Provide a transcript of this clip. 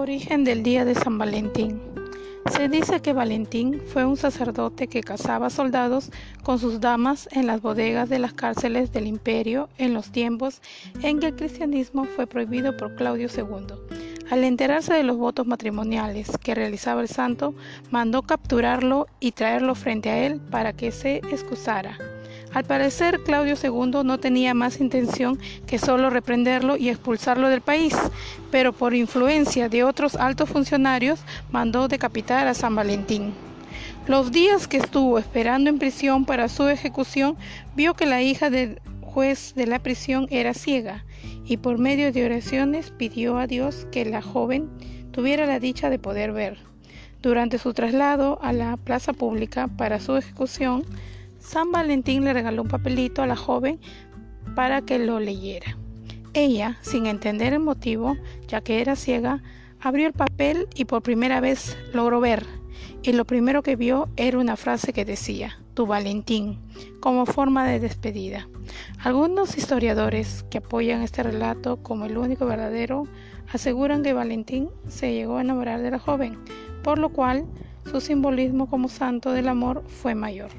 Origen del Día de San Valentín. Se dice que Valentín fue un sacerdote que cazaba soldados con sus damas en las bodegas de las cárceles del imperio en los tiempos en que el cristianismo fue prohibido por Claudio II. Al enterarse de los votos matrimoniales que realizaba el santo, mandó capturarlo y traerlo frente a él para que se excusara. Al parecer, Claudio II no tenía más intención que solo reprenderlo y expulsarlo del país, pero por influencia de otros altos funcionarios mandó decapitar a San Valentín. Los días que estuvo esperando en prisión para su ejecución, vio que la hija del juez de la prisión era ciega y por medio de oraciones pidió a Dios que la joven tuviera la dicha de poder ver. Durante su traslado a la plaza pública para su ejecución, San Valentín le regaló un papelito a la joven para que lo leyera. Ella, sin entender el motivo, ya que era ciega, abrió el papel y por primera vez logró ver. Y lo primero que vio era una frase que decía, tu Valentín, como forma de despedida. Algunos historiadores que apoyan este relato como el único verdadero aseguran que Valentín se llegó a enamorar de la joven, por lo cual su simbolismo como santo del amor fue mayor.